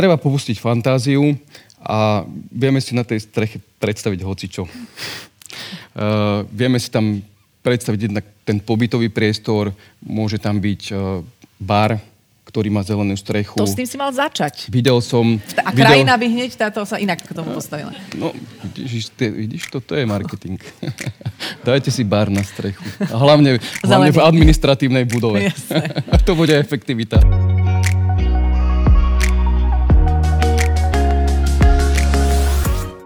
treba popustiť fantáziu a vieme si na tej streche predstaviť hocičo. Uh, vieme si tam predstaviť jednak ten pobytový priestor, môže tam byť uh, bar, ktorý má zelenú strechu. To s tým si mal začať. Videl som... A krajina videl... by hneď táto sa inak k tomu postavila. No, vidíš, ty, vidíš toto je marketing. Dajte si bar na strechu. A hlavne, hlavne v administratívnej budove. to bude efektivita.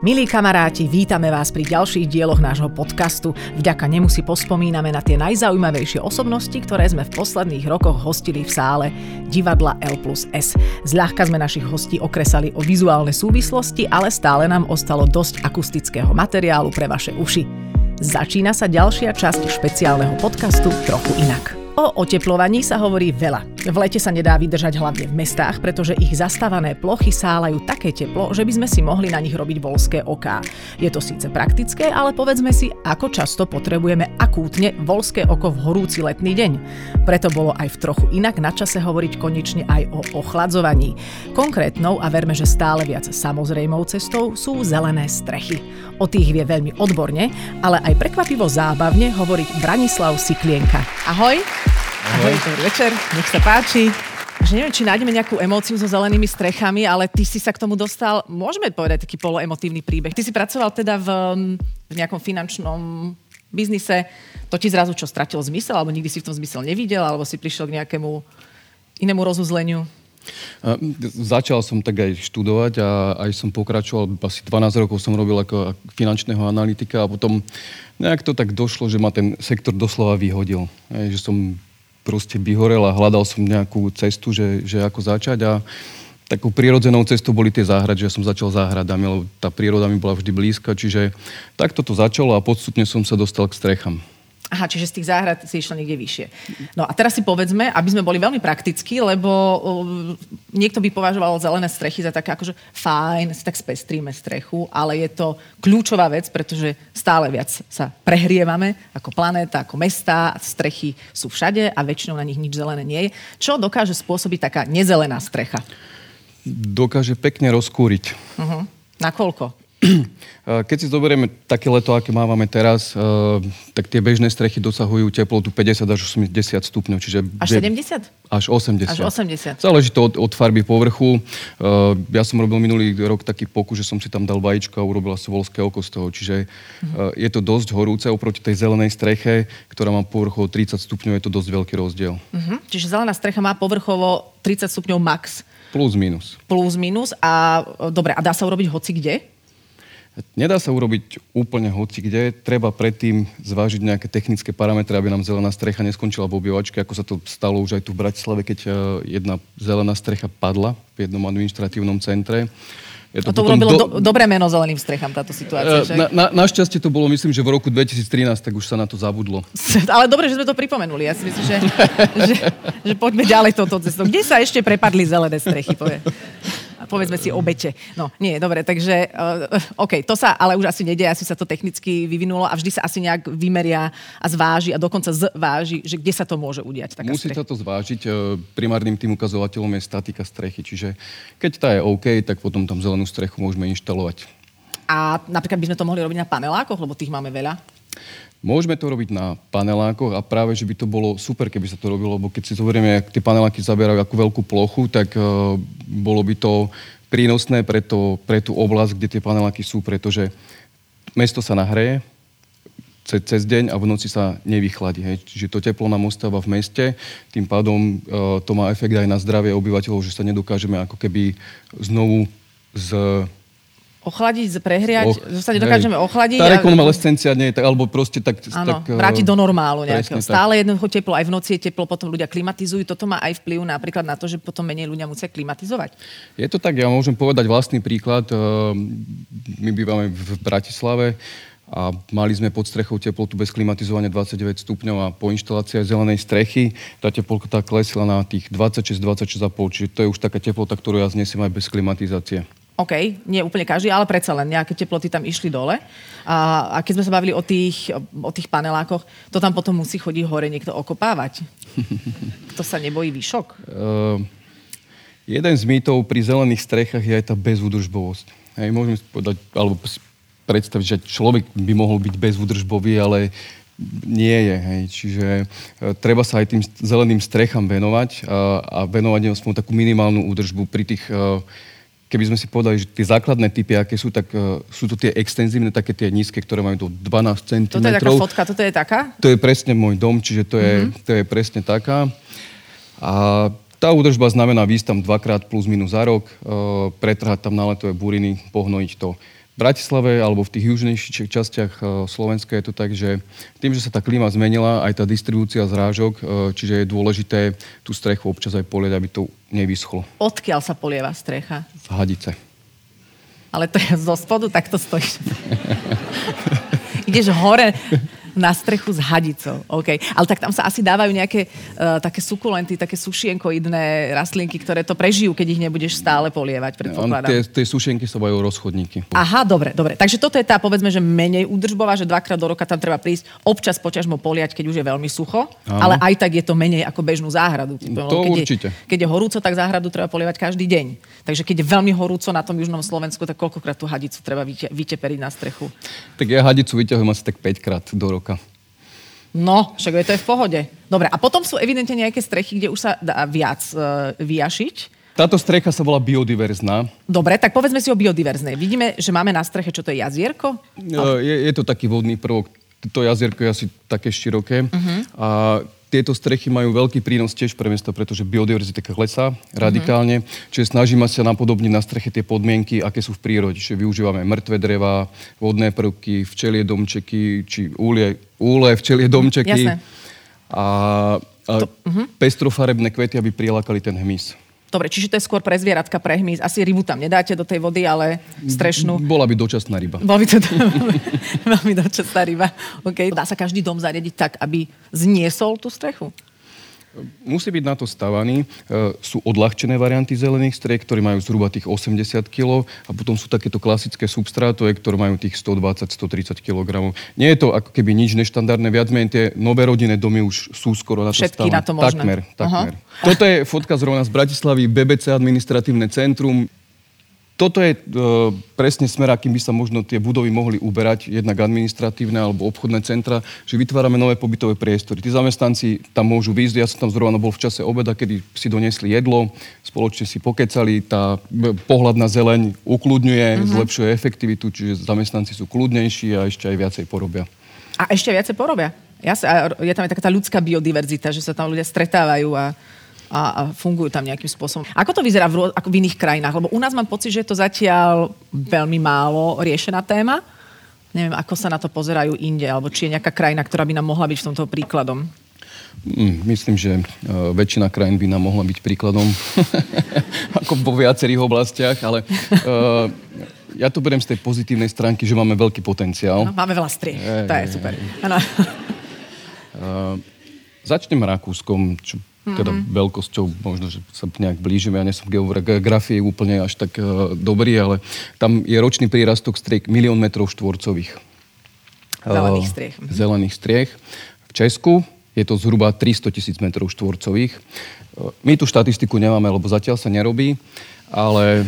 Milí kamaráti, vítame vás pri ďalších dieloch nášho podcastu. Vďaka nemu si pospomíname na tie najzaujímavejšie osobnosti, ktoré sme v posledných rokoch hostili v sále divadla L plus S. Zľahka sme našich hostí okresali o vizuálne súvislosti, ale stále nám ostalo dosť akustického materiálu pre vaše uši. Začína sa ďalšia časť špeciálneho podcastu Trochu inak. O oteplovaní sa hovorí veľa. V lete sa nedá vydržať hlavne v mestách, pretože ich zastávané plochy sálajú také teplo, že by sme si mohli na nich robiť volské oká. Je to síce praktické, ale povedzme si, ako často potrebujeme akútne volské oko v horúci letný deň. Preto bolo aj v trochu inak na čase hovoriť konečne aj o ochladzovaní. Konkrétnou a verme, že stále viac samozrejmou cestou sú zelené strechy. O tých vie veľmi odborne, ale aj prekvapivo zábavne hovoriť Branislav Siklienka. Ahoj! Ahoj, dobrý večer, nech sa páči. Že neviem, či nájdeme nejakú emóciu so zelenými strechami, ale ty si sa k tomu dostal, môžeme povedať taký poloemotívny príbeh. Ty si pracoval teda v, v nejakom finančnom biznise, to ti zrazu čo stratilo zmysel, alebo nikdy si v tom zmysel nevidel, alebo si prišiel k nejakému inému rozuzleniu? Začal som tak aj študovať a aj som pokračoval, asi 12 rokov som robil ako finančného analytika a potom nejak to tak došlo, že ma ten sektor doslova vyhodil. Že som proste vyhorel a hľadal som nejakú cestu, že, že ako začať a takou prírodzenou cestou boli tie záhrady, že som začal záhradami, lebo tá príroda mi bola vždy blízka, čiže takto to začalo a podstupne som sa dostal k strechám. Aha, čiže z tých záhrad si išiel niekde vyššie. No a teraz si povedzme, aby sme boli veľmi praktickí, lebo uh, niekto by považoval zelené strechy za také akože fajn, si tak spestríme strechu, ale je to kľúčová vec, pretože stále viac sa prehrievame ako planéta, ako mesta, strechy sú všade a väčšinou na nich nič zelené nie je. Čo dokáže spôsobiť taká nezelená strecha? Dokáže pekne rozkúriť. Uh-huh. Nakoľko? Keď si zoberieme také leto, aké máme teraz, eh, tak tie bežné strechy dosahujú teplotu 50 až 80 stupňov. Čiže až 70? Až 80. Až 80. Záleží to od, od farby povrchu. Eh, ja som robil minulý rok taký pokus, že som si tam dal vajíčko a urobil asi volské oko z toho. Čiže uh-huh. je to dosť horúce oproti tej zelenej streche, ktorá má povrchovo 30 stupňov, je to dosť veľký rozdiel. Uh-huh. Čiže zelená strecha má povrchovo 30 stupňov max. Plus minus. Plus minus. A dobre, a dá sa urobiť hoci kde? Nedá sa urobiť úplne hoci kde. Treba predtým zvážiť nejaké technické parametre, aby nám zelená strecha neskončila v obývačke, ako sa to stalo už aj tu v Bratislave, keď e, jedna zelená strecha padla v jednom administratívnom centre. Je to, a to urobilo do... do, dobré meno zeleným strechám, táto situácia. E, na, na, našťastie to bolo, myslím, že v roku 2013, tak už sa na to zabudlo. Ale dobre, že sme to pripomenuli. Ja si myslím, že, že, že poďme ďalej touto cestou. Kde sa ešte prepadli zelené strechy? Povie povedzme si obete. No, nie, dobre, takže, uh, OK, to sa ale už asi nedie, asi sa to technicky vyvinulo a vždy sa asi nejak vymeria a zváži a dokonca zváži, že kde sa to môže udiať. Taká Musí sa to zvážiť. E, primárnym tým ukazovateľom je statika strechy, čiže keď tá je OK, tak potom tam zelenú strechu môžeme inštalovať. A napríklad by sme to mohli robiť na panelákoch, lebo tých máme veľa? Môžeme to robiť na panelákoch a práve, že by to bolo super, keby sa to robilo, lebo keď si zoberieme, ak tie paneláky zaberajú akú veľkú plochu, tak uh, bolo by to prínosné pre, to, pre tú oblasť, kde tie paneláky sú, pretože mesto sa nahreje cez, cez deň a v noci sa nevychladí. Hej. Čiže to teplo nám ostáva v meste, tým pádom uh, to má efekt aj na zdravie obyvateľov, že sa nedokážeme ako keby znovu z ochladiť, prehriať, oh, že sa nedokážeme hej, ochladiť. Tá rekonvalescencia nie je tak, alebo proste tak... Áno, tak, vrátiť do normálu nejakého. Stále jednoducho teplo, aj v noci je teplo, potom ľudia klimatizujú. Toto má aj vplyv napríklad na to, že potom menej ľudia musia klimatizovať. Je to tak, ja môžem povedať vlastný príklad. Ehm, my bývame v Bratislave a mali sme pod strechou teplotu bez klimatizovania 29 stupňov a po inštalácii zelenej strechy tá teplota klesla na tých 26, 26,5, čiže to je už taká teplota, ktorú ja znesiem aj bez klimatizácie. OK, nie úplne každý, ale predsa len nejaké teploty tam išli dole. A, a keď sme sa bavili o tých, o tých panelákoch, to tam potom musí chodiť hore niekto okopávať. Kto sa nebojí výšok? Uh, Jeden z mýtov pri zelených strechách je aj tá bezúdržbovosť. Hej, môžeme si povedať, alebo si predstaviť, že človek by mohol byť bezúdržbový, ale nie je. Hej. Čiže e, treba sa aj tým zeleným strechám venovať a, a venovať aspoň takú minimálnu údržbu pri tých e, keby sme si povedali, že tie základné typy, aké sú, tak uh, sú to tie extenzívne, také tie nízke, ktoré majú do 12 cm. Toto je taká fotka, toto je taká? To je presne môj dom, čiže to je, mm-hmm. to je presne taká. A tá údržba znamená výsť tam dvakrát plus minus za rok, uh, pretrhať tam náletové buriny, pohnojiť to. Bratislave alebo v tých južnejších častiach e, Slovenska je to tak, že tým, že sa tá klíma zmenila, aj tá distribúcia zrážok, e, čiže je dôležité tú strechu občas aj polieť, aby to nevyschlo. Odkiaľ sa polieva strecha? Z hadice. Ale to je zo spodu, tak to stojíš. Ideš hore, na strechu s hadicou. OK. Ale tak tam sa asi dávajú nejaké uh, také sukulenty, také sušienkoidné rastlinky, ktoré to prežijú, keď ich nebudeš stále polievať, predpokladám. Tie, tie sušienky sa volajú rozchodníky. Aha, dobre, dobre. Takže toto je tá, povedzme, že menej údržbová, že dvakrát do roka tam treba prísť, občas počažmo poliať, keď už je veľmi sucho, Áno. ale aj tak je to menej ako bežnú záhradu. To keď určite. Je, keď je horúco, tak záhradu treba polievať každý deň. Takže keď je veľmi horúco na tom južnom Slovensku, tak koľkokrát tú hadicu treba vyteperiť na strechu? Tak ja hadicu vyťahujem asi tak 5 krát do roka. No, však je to je v pohode. Dobre, a potom sú evidentne nejaké strechy, kde už sa dá viac uh, vyjašiť. Táto strecha sa volá biodiverzná. Dobre, tak povedzme si o biodiverznej. Vidíme, že máme na streche, čo to je jazierko? Uh, je, je to taký vodný prvok. To jazierko je asi také široké. Uh-huh. A tieto strechy majú veľký prínos tiež pre mesto, pretože biodiverzita klesá radikálne. Mm-hmm. Čiže snažíme sa napodobniť na streche tie podmienky, aké sú v prírode. Čiže využívame mŕtve dreva, vodné prvky, včelie domčeky, či úlie, úle včelie domčeky. Jasné. A, a to, uh-huh. pestrofarebné kvety, aby prilákali ten hmyz. Dobre, čiže to je skôr pre zvieratka, pre hmyz. Asi rybu tam nedáte do tej vody, ale strešnú. Bola by dočasná ryba. Bola by to veľmi dočasná ryba. Okay. Dá sa každý dom zariadiť tak, aby zniesol tú strechu? Musí byť na to stavaný. E, sú odľahčené varianty zelených striek, ktoré majú zhruba tých 80 kg a potom sú takéto klasické substrátové, ktoré majú tých 120-130 kg. Nie je to ako keby nič neštandardné, viac menej tie nové rodinné domy už sú skoro na to Všetky stavané. na to možné. Takmer, takmer. Toto je fotka zrovna z Bratislavy, BBC administratívne centrum toto je e, presne smer, akým by sa možno tie budovy mohli uberať, jednak administratívne alebo obchodné centra, že vytvárame nové pobytové priestory. Tí zamestnanci tam môžu výjsť, ja som tam zrovna bol v čase obeda, kedy si donesli jedlo, spoločne si pokecali, tá pohľad na zeleň ukludňuje, mm-hmm. zlepšuje efektivitu, čiže zamestnanci sú kľudnejší a ešte aj viacej porobia. A ešte viacej porobia? Ja sa, je tam aj taká tá ľudská biodiverzita, že sa tam ľudia stretávajú a a, a fungujú tam nejakým spôsobom. Ako to vyzerá v, ako v iných krajinách? Lebo u nás mám pocit, že je to zatiaľ veľmi málo riešená téma. Neviem, ako sa na to pozerajú inde, alebo či je nejaká krajina, ktorá by nám mohla byť v tomto príkladom. Mm, myslím, že uh, väčšina krajín by nám mohla byť príkladom ako vo viacerých oblastiach, ale uh, ja to beriem z tej pozitívnej stránky, že máme veľký potenciál. No, máme veľa striech, to je super. Uh, začnem Rakúskom, čo teda mm-hmm. veľkosťou možno, že sa nejak blížime. Ja nie som geografii úplne až tak uh, dobrý, ale tam je ročný prírastok striek milión metrov štvorcových. Zelených striech. Uh, zelených striech. V Česku je to zhruba 300 tisíc metrov štvorcových. Uh, my tú štatistiku nemáme, lebo zatiaľ sa nerobí, ale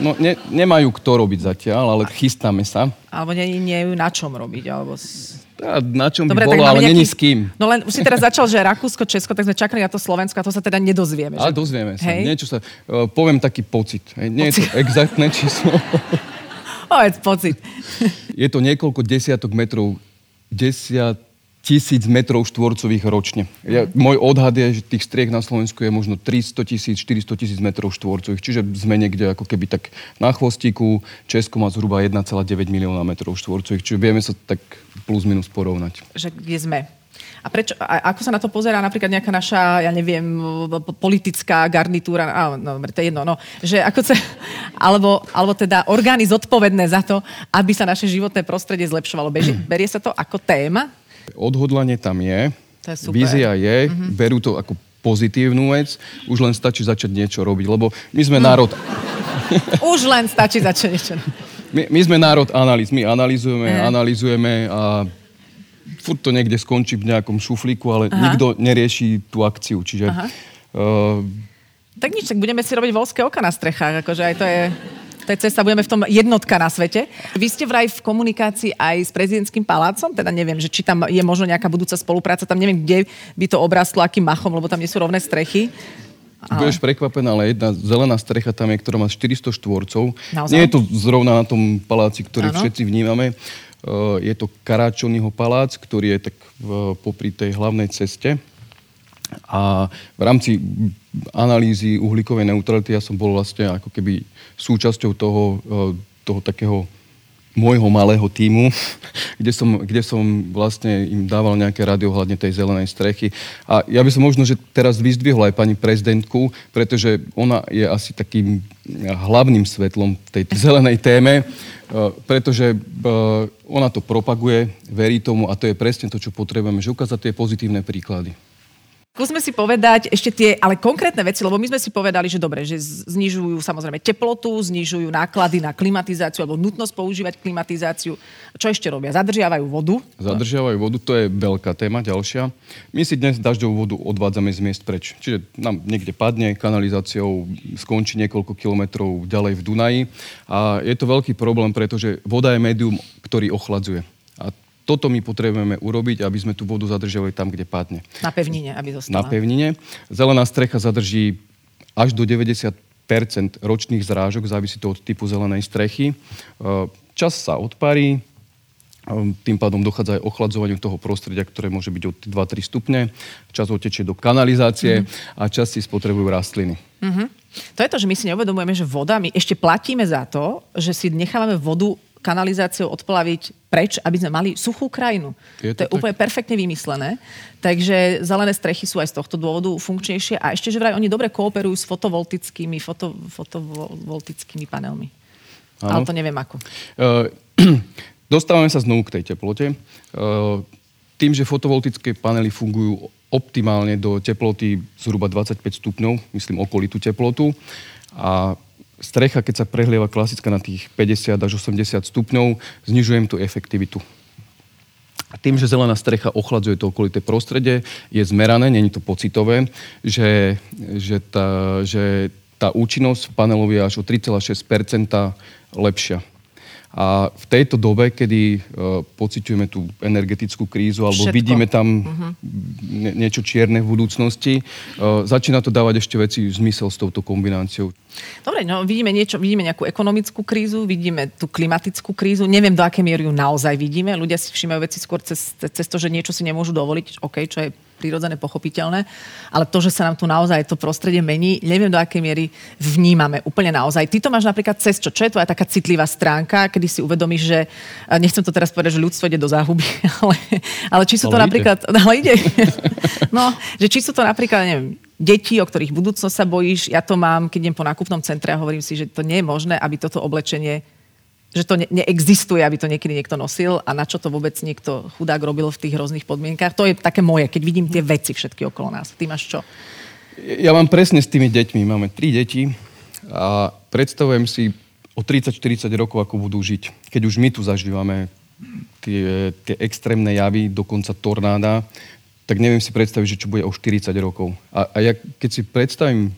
no, ne, nemajú kto robiť zatiaľ, ale chystáme sa. Alebo nie, nie na čom robiť, alebo... S na čom Dobre, by bolo, ale nejaký... není s kým. No len už si teraz začal, že Rakúsko, Česko, tak sme čakali na to Slovensko a to sa teda nedozvieme. Ale že... dozvieme sa. Hej? Niečo sa uh, poviem taký pocit. Hej? Nie pocit. je to exaktné číslo. Povedz pocit. je to niekoľko desiatok metrov, desiat, tisíc metrov štvorcových ročne. Ja, môj odhad je, že tých striech na Slovensku je možno 300 tisíc, 400 tisíc metrov štvorcových, čiže sme niekde ako keby tak na chvostíku. Česko má zhruba 1,9 milióna metrov štvorcových, čiže vieme sa tak plus minus porovnať. Že kde sme? A, prečo, a ako sa na to pozerá napríklad nejaká naša, ja neviem, politická garnitúra, á, no, to je jedno, no, že ako sa, alebo, alebo teda orgány zodpovedné za to, aby sa naše životné prostredie zlepšovalo. Beži, berie sa to ako téma? Odhodlanie tam je, to je super. vízia je, mm-hmm. berú to ako pozitívnu vec, už len stačí začať niečo robiť, lebo my sme mm. národ... už len stačí začať niečo my, my sme národ analýz, my analizujeme, mm. analizujeme a furt to niekde skončí v nejakom šuflíku, ale Aha. nikto nerieši tú akciu. Čiže uh, Tak nič, tak budeme si robiť volské oka na strechách, akože aj to je... To je cesta, budeme v tom jednotka na svete. Vy ste vraj v komunikácii aj s prezidentským palácom, teda neviem, že či tam je možno nejaká budúca spolupráca, tam neviem, kde by to obrastlo, akým machom, lebo tam nie sú rovné strechy. Ale... Budeš prekvapená, ale jedna zelená strecha tam je, ktorá má 400 štvorcov. Naozaj? Nie je to zrovna na tom paláci, ktorý ano. všetci vnímame. Uh, je to Karáčonyho palác, ktorý je tak v, popri tej hlavnej ceste. A v rámci analýzy uhlíkovej neutrality ja som bol vlastne ako keby súčasťou toho, uh, toho takého môjho malého týmu, kde som, kde som vlastne im dával nejaké rady ohľadne tej zelenej strechy. A ja by som možno, že teraz vyzdvihol aj pani prezidentku, pretože ona je asi takým hlavným svetlom tej zelenej téme, eh, pretože eh, ona to propaguje, verí tomu a to je presne to, čo potrebujeme, že ukázať tie pozitívne príklady. Skúsme si povedať ešte tie, ale konkrétne veci, lebo my sme si povedali, že dobre, že znižujú samozrejme teplotu, znižujú náklady na klimatizáciu alebo nutnosť používať klimatizáciu. Čo ešte robia? Zadržiavajú vodu? Zadržiavajú vodu, to je veľká téma ďalšia. My si dnes dažďovú vodu odvádzame z miest preč. Čiže nám niekde padne, kanalizáciou skončí niekoľko kilometrov ďalej v Dunaji. A je to veľký problém, pretože voda je médium, ktorý ochladzuje toto my potrebujeme urobiť, aby sme tú vodu zadržiavali tam, kde padne. Na pevnine, aby zostala. Na pevnine. Zelená strecha zadrží až do 90% ročných zrážok, závisí to od typu zelenej strechy. E, čas sa odparí, e, tým pádom dochádza aj ochladzovaniu toho prostredia, ktoré môže byť od 2-3 stupne. Čas otečie do kanalizácie mm-hmm. a čas si spotrebujú rastliny. Mm-hmm. To je to, že my si neuvedomujeme, že voda, my ešte platíme za to, že si nechávame vodu kanalizáciou odplaviť preč, aby sme mali suchú krajinu. Je to, to je tak? úplne perfektne vymyslené. Takže zelené strechy sú aj z tohto dôvodu funkčnejšie. A ešte, že vraj oni dobre kooperujú s fotovoltickými, foto, fotovoltickými panelmi. Ano. Ale to neviem ako. Uh, dostávame sa znovu k tej teplote. Uh, tým, že fotovoltické panely fungujú optimálne do teploty zhruba 25 stupňov, myslím okolitú teplotu, a strecha, keď sa prehlieva klasická na tých 50 až 80 stupňov, znižujem tú efektivitu. Tým, že zelená strecha ochladzuje to okolité prostredie, je zmerané, není to pocitové, že, že, tá, že tá účinnosť panelová je až o 3,6% lepšia. A v tejto dobe, kedy uh, pociťujeme tú energetickú krízu alebo Všetko. vidíme tam uh-huh. ne, niečo čierne v budúcnosti, uh, začína to dávať ešte veci zmysel s touto kombináciou. Dobre, no vidíme niečo, vidíme nejakú ekonomickú krízu, vidíme tú klimatickú krízu, neviem do aké miery ju naozaj vidíme. Ľudia si všímajú veci skôr cez, cez to, že niečo si nemôžu dovoliť, OK, čo je prirodzené, pochopiteľné, ale to, že sa nám tu naozaj to prostredie mení, neviem do akej miery vnímame úplne naozaj. Ty to máš napríklad cez čo? Čo je tvoja taká citlivá stránka, kedy si uvedomíš, že nechcem to teraz povedať, že ľudstvo ide do záhuby, ale, ale či sú ale to ide. napríklad... Ale ide. No, že či sú to napríklad, neviem, deti, o ktorých budúcnosť sa bojíš. Ja to mám, keď idem po nákupnom centre a hovorím si, že to nie je možné, aby toto oblečenie že to ne- neexistuje, aby to niekedy niekto nosil a na čo to vôbec niekto chudák robil v tých hrozných podmienkách. To je také moje, keď vidím tie veci všetky okolo nás. Ty máš čo? Ja mám presne s tými deťmi. Máme tri deti a predstavujem si o 30-40 rokov, ako budú žiť. Keď už my tu zažívame tie, tie extrémne javy, dokonca tornáda, tak neviem si predstaviť, že čo bude o 40 rokov. A, a ja keď si predstavím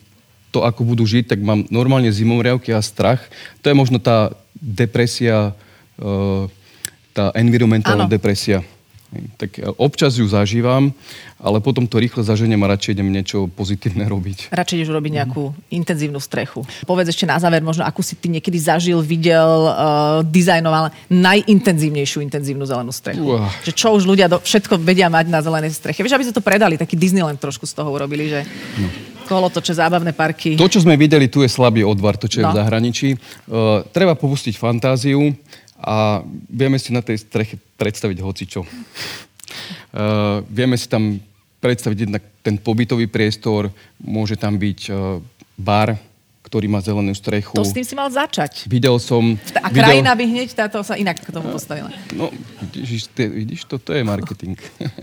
to, ako budú žiť, tak mám normálne zimomriavky a strach. To je možno tá, depresia, eh, tá environmentálna ano. depresia. Tak občas ju zažívam, ale potom to rýchle zaženiem a radšej idem niečo pozitívne robiť. Radšej ideš robiť nejakú mm. intenzívnu strechu. Povedz ešte na záver, možno akú si ty niekedy zažil, videl, uh, dizajnoval najintenzívnejšiu intenzívnu zelenú strechu. Uh. Že čo už ľudia do, všetko vedia mať na zelenej streche. Vieš, aby sa to predali, taký Disneyland trošku z toho urobili, že... No kolotoče, zábavné parky. To, čo sme videli, tu je slabý odvar, to, čo je no. v zahraničí. Uh, treba popustiť fantáziu a vieme si na tej streche predstaviť hocičo. Uh, vieme si tam predstaviť jednak ten pobytový priestor, môže tam byť uh, bar, ktorý má zelenú strechu. To s tým si mal začať. Videl som... A videl... krajina by hneď táto sa inak k tomu postavila. No, vidíš, ty, vidíš to, to je marketing.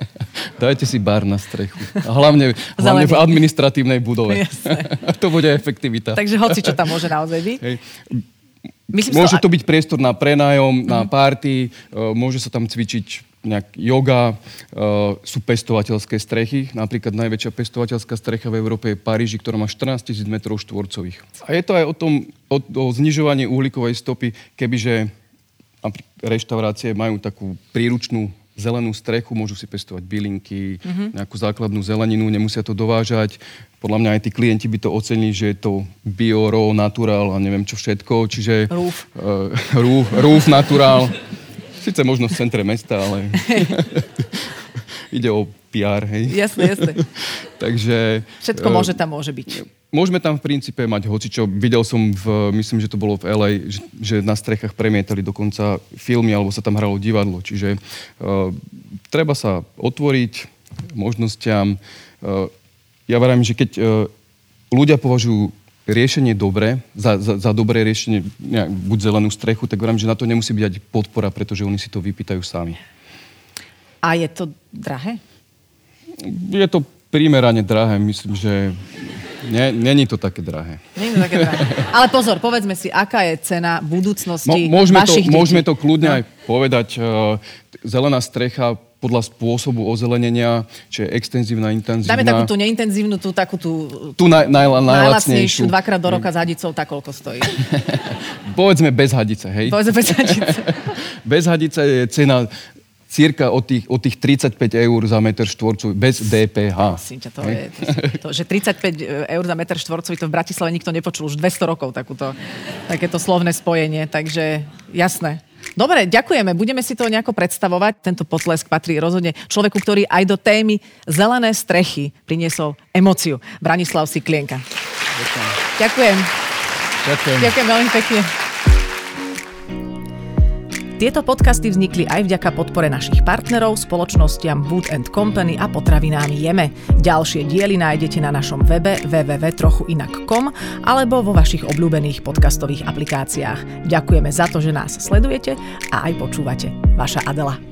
Dajte si bar na strechu. A hlavne, hlavne v administratívnej budove. to bude efektivita. Takže hoci čo tam môže naozaj byť. Hej. Myslím, môže to byť priestor na prenájom, mm-hmm. na mhm. party, uh, môže sa tam cvičiť nejak yoga, uh, sú pestovateľské strechy. Napríklad najväčšia pestovateľská strecha v Európe je Paríži, ktorá má 14 000 metrov štvorcových. A je to aj o tom, o, o znižovaní uhlíkovej stopy, kebyže reštaurácie majú takú príručnú zelenú strechu, môžu si pestovať bylinky, mm-hmm. nejakú základnú zeleninu, nemusia to dovážať. Podľa mňa aj tí klienti by to ocenili, že je to bio, raw, natural a neviem čo všetko. Čiže... Rúf. Uh, rúf, rúf, natural. Sice možno v centre mesta, ale ide o PR, hej. Jasné, jasné. Takže... Všetko uh, môže tam môže byť. Môžeme tam v princípe mať hocičo. Videl som, v, myslím, že to bolo v LA, že, že na strechách premietali dokonca filmy, alebo sa tam hralo divadlo. Čiže uh, treba sa otvoriť možnostiam. Uh, ja varím, že keď uh, ľudia považujú riešenie dobré, za, za, za dobré riešenie, nejak, buď zelenú strechu, tak verím, že na to nemusí byť podpora, pretože oni si to vypýtajú sami. A je to drahé? Je to primerane drahé. Myslím, že nie, není to také drahé. Není to také drahé. Ale pozor, povedzme si, aká je cena budúcnosti Mo, môžeme vašich to, detí? Môžeme to kľudne no. aj povedať. Uh, zelená strecha podľa spôsobu ozelenenia, či je extenzívna, intenzívna. Dáme takú tú neintenzívnu, tú takú tú... Tú naj, naj, najlacnejšiu. dvakrát do roka s hadicou, tak koľko stojí? Povedzme bez hadice, hej? Povedzme bez hadice. bez hadice je cena cirka od tých, od tých 35 eur za meter štvorcový, bez DPH. Ťa, to je, to, to, že 35 eur za meter štvorcový, to v Bratislave nikto nepočul už 200 rokov takúto, takéto slovné spojenie, takže jasné. Dobre, ďakujeme. Budeme si to nejako predstavovať. Tento potlesk patrí rozhodne človeku, ktorý aj do témy zelené strechy priniesol emociu. Branislav Siklienka. Ďakujem. Ďakujem. Ďakujem. Veľmi pekne. Tieto podcasty vznikli aj vďaka podpore našich partnerov, spoločnostiam Wood and Company a potravinám Jeme. Ďalšie diely nájdete na našom webe www.trochuinak.com alebo vo vašich obľúbených podcastových aplikáciách. Ďakujeme za to, že nás sledujete a aj počúvate. Vaša Adela.